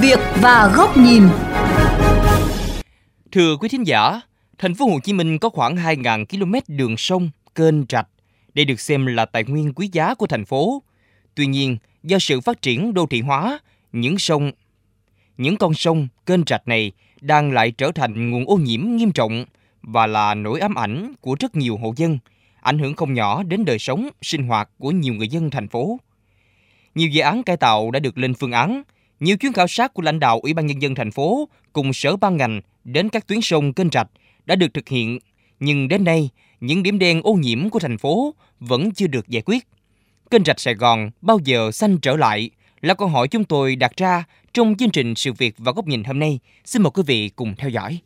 việc và góc nhìn. Thưa quý thính giả, thành phố Hồ Chí Minh có khoảng 2.000 km đường sông, kênh rạch. Đây được xem là tài nguyên quý giá của thành phố. Tuy nhiên, do sự phát triển đô thị hóa, những sông, những con sông, kênh rạch này đang lại trở thành nguồn ô nhiễm nghiêm trọng và là nỗi ám ảnh của rất nhiều hộ dân, ảnh hưởng không nhỏ đến đời sống, sinh hoạt của nhiều người dân thành phố. Nhiều dự án cải tạo đã được lên phương án, nhiều chuyến khảo sát của lãnh đạo Ủy ban nhân dân thành phố cùng sở ban ngành đến các tuyến sông kênh rạch đã được thực hiện, nhưng đến nay những điểm đen ô nhiễm của thành phố vẫn chưa được giải quyết. Kênh rạch Sài Gòn bao giờ xanh trở lại là câu hỏi chúng tôi đặt ra trong chương trình sự việc và góc nhìn hôm nay. Xin mời quý vị cùng theo dõi.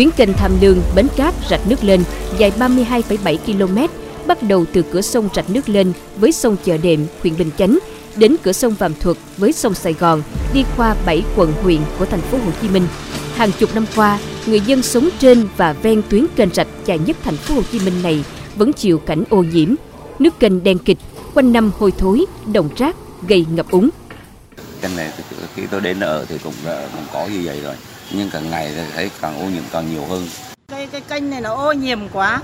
Tuyến kênh Tham Lương, Bến Cát, Rạch Nước Lên dài 32,7 km bắt đầu từ cửa sông Rạch Nước Lên với sông Chợ Đệm, huyện Bình Chánh đến cửa sông Vàm Thuật với sông Sài Gòn đi qua 7 quận huyện của thành phố Hồ Chí Minh. Hàng chục năm qua, người dân sống trên và ven tuyến kênh rạch dài nhất thành phố Hồ Chí Minh này vẫn chịu cảnh ô nhiễm, nước kênh đen kịch, quanh năm hôi thối, đồng rác, gây ngập úng. Kênh này khi tôi đến ở thì cũng cũng có như vậy rồi, nhưng càng ngày thì thấy càng ô nhiễm càng nhiều hơn. Cái cái kênh này nó ô nhiễm quá,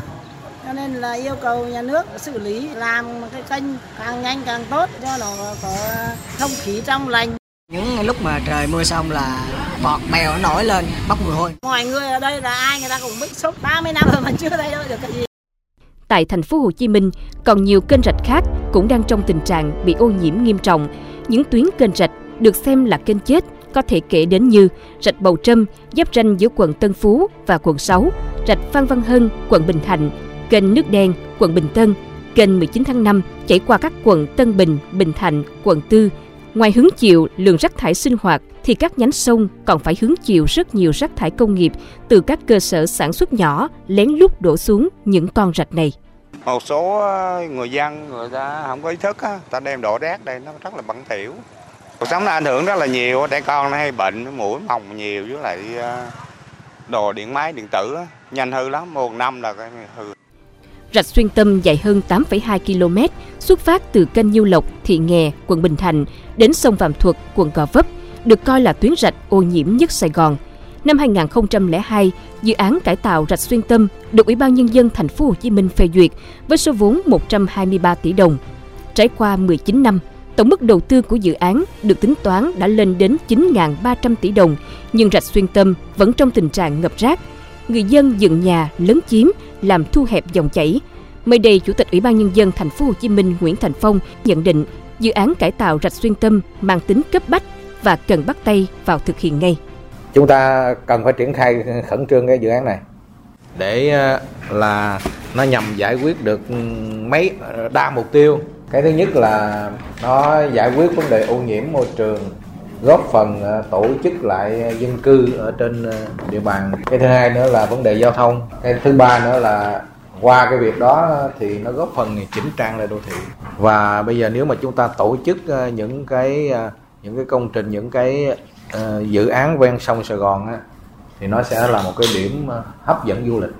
cho nên là yêu cầu nhà nước xử lý làm cái kênh càng nhanh càng tốt cho nó có không khí trong lành. Những lúc mà trời mưa xong là bọt bèo nó nổi lên bốc mùi hôi. Mọi người ở đây là ai? Người ta cũng bức xúc. 30 năm rồi mà chưa thay đổi được cái gì? Tại thành phố Hồ Chí Minh, còn nhiều kênh rạch khác cũng đang trong tình trạng bị ô nhiễm nghiêm trọng. Những tuyến kênh rạch được xem là kênh chết có thể kể đến như rạch Bầu Trâm, giáp ranh giữa quận Tân Phú và quận 6, rạch Phan Văn Hân, quận Bình Thạnh, kênh Nước Đen, quận Bình Tân, kênh 19 tháng 5 chảy qua các quận Tân Bình, Bình Thạnh, quận Tư. Ngoài hứng chịu lượng rác thải sinh hoạt thì các nhánh sông còn phải hứng chịu rất nhiều rác thải công nghiệp từ các cơ sở sản xuất nhỏ lén lút đổ xuống những con rạch này. Một số ờ, người dân người ta không có ý thức, ta đem đổ rác đây nó rất là bẩn thỉu. Cuộc sống nó ảnh hưởng rất là nhiều, trẻ con nó hay bệnh, mũi mồng nhiều với lại ờ, đồ điện máy điện tử nhanh hư lắm, một năm là cái hư. Rạch Xuyên Tâm dài hơn 8,2 km, xuất phát từ kênh Nhiêu Lộc, Thị Nghè, quận Bình Thạnh đến sông Vàm Thuật, quận Gò Vấp, được coi là tuyến rạch ô nhiễm nhất Sài Gòn. Năm 2002, dự án cải tạo rạch Xuyên Tâm được Ủy ban nhân dân thành phố Hồ Chí Minh phê duyệt với số vốn 123 tỷ đồng. Trải qua 19 năm, tổng mức đầu tư của dự án được tính toán đã lên đến 9.300 tỷ đồng, nhưng rạch Xuyên Tâm vẫn trong tình trạng ngập rác. Người dân dựng nhà lấn chiếm làm thu hẹp dòng chảy. Mới đây, Chủ tịch Ủy ban nhân dân thành phố Hồ Chí Minh Nguyễn Thành Phong nhận định dự án cải tạo rạch xuyên tâm mang tính cấp bách và cần bắt tay vào thực hiện ngay. Chúng ta cần phải triển khai khẩn trương cái dự án này để ờ, là nó nhằm giải quyết được mấy đa mục tiêu. Cái thứ nhất là nó giải quyết vấn đề ô nhiễm môi trường, góp phần ờ, tổ chức lại dân cư ở trên ờ, địa bàn. Cái thứ hai nữa là vấn đề giao thông. Cái thứ ba nữa là qua cái việc đó thì nó góp phần chỉnh trang lại đô thị và bây giờ nếu mà chúng ta tổ chức ờ, những cái những cái công trình những cái dự án ven sông Sài Gòn á, thì nó sẽ là một cái điểm hấp dẫn du lịch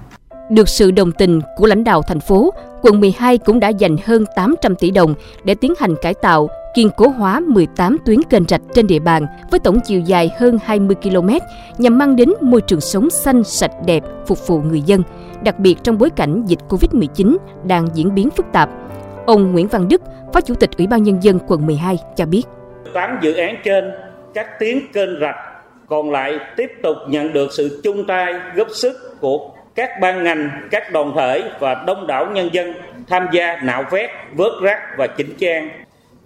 được sự đồng tình của lãnh đạo thành phố, quận 12 cũng đã dành hơn 800 tỷ đồng để tiến hành cải tạo, kiên cố hóa 18 tuyến kênh rạch trên địa bàn với tổng chiều dài hơn 20 km nhằm mang đến môi trường sống xanh, sạch đẹp, phục vụ người dân, đặc biệt trong bối cảnh dịch Covid-19 đang diễn biến phức tạp. Ông Nguyễn Văn Đức, Phó Chủ tịch Ủy ban Nhân dân quận 12 cho biết. 8 dự án trên, các tuyến kênh rạch còn lại tiếp tục nhận được sự chung tay góp sức của các ban ngành, các đoàn thể và đông đảo nhân dân tham gia nạo vét, vớt rác và chỉnh trang.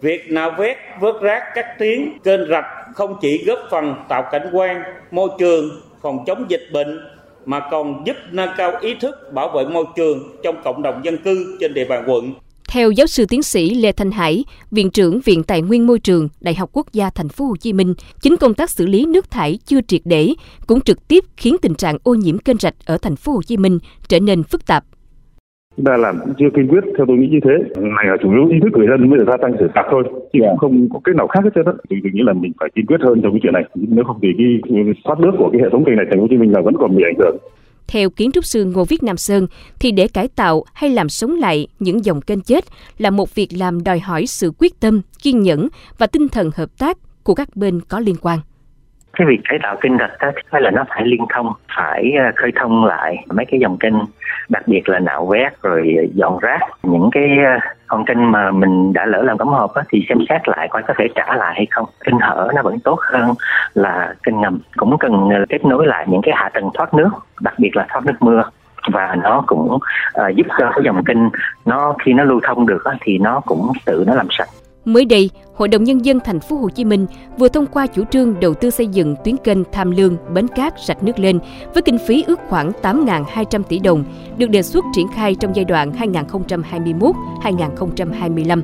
Việc nạo vét, vớt rác các tuyến kênh rạch không chỉ góp phần tạo cảnh quan, môi trường, phòng chống dịch bệnh mà còn giúp nâng cao ý thức bảo vệ môi trường trong cộng đồng dân cư trên địa bàn quận. Theo giáo sư tiến sĩ Lê Thanh Hải, viện trưởng Viện Tài nguyên Môi trường, Đại học Quốc gia Thành phố Hồ Chí Minh, chính công tác xử lý nước thải chưa triệt để cũng trực tiếp khiến tình trạng ô nhiễm kênh rạch ở Thành phố Hồ Chí Minh trở nên phức tạp. chúng ta làm cũng chưa kiên quyết theo tôi nghĩ như thế này là chủ yếu ý thức người dân mới được gia tăng xử phạt thôi chứ yeah. không có cách nào khác hết trơn á tôi nghĩ là mình phải kiên quyết hơn trong cái chuyện này nếu không thì cái thoát nước của cái hệ thống kênh này thành phố hồ chí minh là vẫn còn bị ảnh hưởng theo kiến trúc sư Ngô Viết Nam Sơn, thì để cải tạo hay làm sống lại những dòng kênh chết là một việc làm đòi hỏi sự quyết tâm, kiên nhẫn và tinh thần hợp tác của các bên có liên quan. Cái việc cải tạo kênh rạch đó phải là nó phải liên thông phải ờ, khơi thông lại mấy cái dòng kênh đặc biệt là nạo vét rồi dọn rác những cái ờ, còn kênh mà mình đã lỡ làm cống hộp á, thì xem xét lại coi có thể trả lại hay không. Kênh hở nó vẫn tốt hơn là kênh ngầm. Cũng cần ờ, kết nối lại những cái hạ tầng thoát nước đặc biệt là thoát nước mưa. Và nó cũng uh, giúp cho cái dòng kênh nó khi nó lưu thông được á, thì nó cũng tự nó làm sạch. Mới đây, Hội đồng nhân dân thành phố Hồ Chí Minh vừa thông qua chủ trương đầu tư xây dựng tuyến kênh Tham Lương, Bến Cát, Rạch Nước Lên với kinh phí ước khoảng 8.200 tỷ đồng, được đề xuất triển khai trong giai đoạn 2021-2025.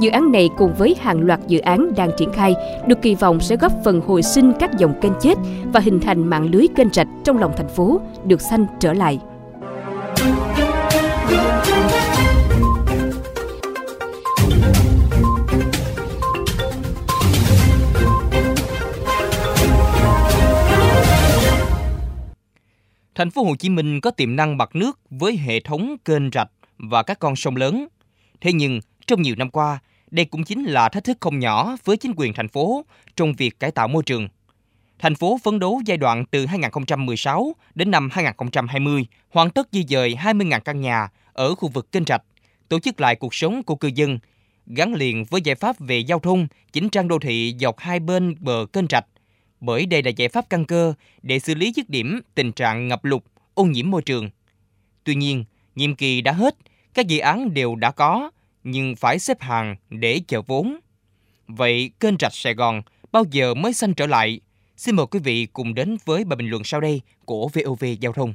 Dự án này cùng với hàng loạt dự án đang triển khai được kỳ vọng sẽ góp phần hồi sinh các dòng kênh chết và hình thành mạng lưới kênh rạch trong lòng thành phố được xanh trở lại. Thành phố Hồ Chí Minh có tiềm năng mặt nước với hệ thống kênh rạch và các con sông lớn. Thế nhưng, trong nhiều năm qua, đây cũng chính là thách thức không nhỏ với chính quyền thành phố trong việc cải tạo môi trường. Thành phố phấn đấu giai đoạn từ 2016 đến năm 2020 hoàn tất di dời 20.000 căn nhà ở khu vực kênh rạch, tổ chức lại cuộc sống của cư dân, gắn liền với giải pháp về giao thông, chỉnh trang đô thị dọc hai bên bờ kênh rạch bởi đây là giải pháp căn cơ để xử lý dứt điểm tình trạng ngập lụt, ô nhiễm môi trường. Tuy nhiên, nhiệm kỳ đã hết, các dự án đều đã có, nhưng phải xếp hàng để chờ vốn. Vậy kênh rạch Sài Gòn bao giờ mới xanh trở lại? Xin mời quý vị cùng đến với bài bình luận sau đây của VOV Giao thông.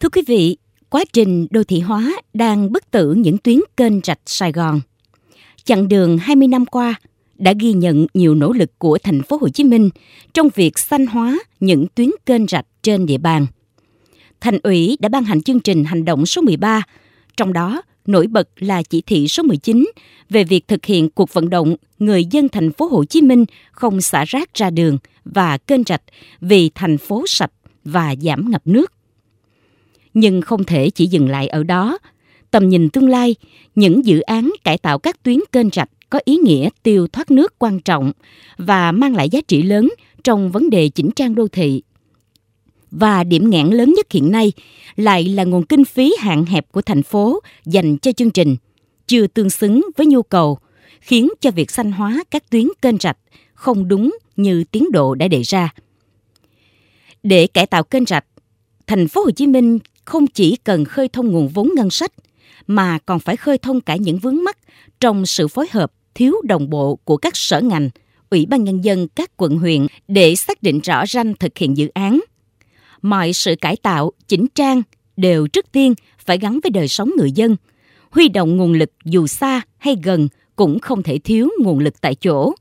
Thưa quý vị, quá trình đô thị hóa đang bức tử những tuyến kênh rạch Sài Gòn. Chặng đường 20 năm qua đã ghi nhận nhiều nỗ lực của thành phố Hồ Chí Minh trong việc xanh hóa những tuyến kênh rạch trên địa bàn. Thành ủy đã ban hành chương trình hành động số 13, trong đó nổi bật là chỉ thị số 19 về việc thực hiện cuộc vận động người dân thành phố Hồ Chí Minh không xả rác ra đường và kênh rạch vì thành phố sạch và giảm ngập nước nhưng không thể chỉ dừng lại ở đó. Tầm nhìn tương lai, những dự án cải tạo các tuyến kênh rạch có ý nghĩa tiêu thoát nước quan trọng và mang lại giá trị lớn trong vấn đề chỉnh trang đô thị. Và điểm nghẽn lớn nhất hiện nay lại là nguồn kinh phí hạn hẹp của thành phố dành cho chương trình, chưa tương xứng với nhu cầu, khiến cho việc xanh hóa các tuyến kênh rạch không đúng như tiến độ đã đề ra. Để cải tạo kênh rạch, thành phố Hồ Chí Minh không chỉ cần khơi thông nguồn vốn ngân sách mà còn phải khơi thông cả những vướng mắc trong sự phối hợp thiếu đồng bộ của các sở ngành, ủy ban nhân dân các quận huyện để xác định rõ ranh thực hiện dự án. Mọi sự cải tạo, chỉnh trang đều trước tiên phải gắn với đời sống người dân. Huy động nguồn lực dù xa hay gần cũng không thể thiếu nguồn lực tại chỗ.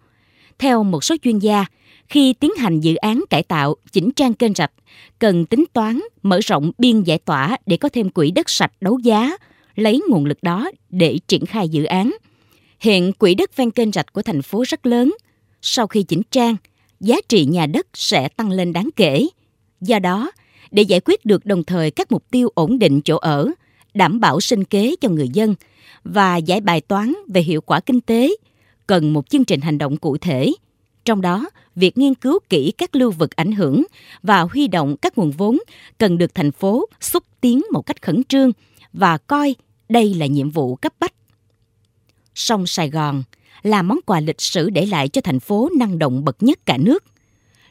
Theo một số chuyên gia, khi tiến hành dự án cải tạo, chỉnh trang kênh rạch, cần tính toán mở rộng biên giải tỏa để có thêm quỹ đất sạch đấu giá, lấy nguồn lực đó để triển khai dự án. Hiện quỹ đất ven kênh rạch của thành phố rất lớn. Sau khi chỉnh trang, giá trị nhà đất sẽ tăng lên đáng kể. Do đó, để giải quyết được đồng thời các mục tiêu ổn định chỗ ở, đảm bảo sinh kế cho người dân và giải bài toán về hiệu quả kinh tế, cần một chương trình hành động cụ thể. Trong đó, việc nghiên cứu kỹ các lưu vực ảnh hưởng và huy động các nguồn vốn cần được thành phố xúc tiến một cách khẩn trương và coi đây là nhiệm vụ cấp bách. Sông Sài Gòn là món quà lịch sử để lại cho thành phố năng động bậc nhất cả nước.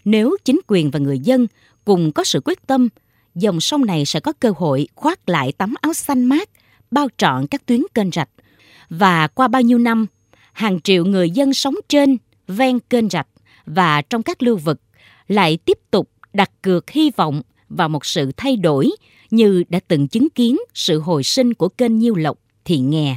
Nếu chính quyền và người dân cùng có sự quyết tâm, dòng sông này sẽ có cơ hội khoác lại tấm áo xanh mát, bao trọn các tuyến kênh rạch. Và qua bao nhiêu năm, hàng triệu người dân sống trên, ven kênh rạch và trong các lưu vực lại tiếp tục đặt cược hy vọng vào một sự thay đổi như đã từng chứng kiến sự hồi sinh của kênh Nhiêu Lộc thì nghe.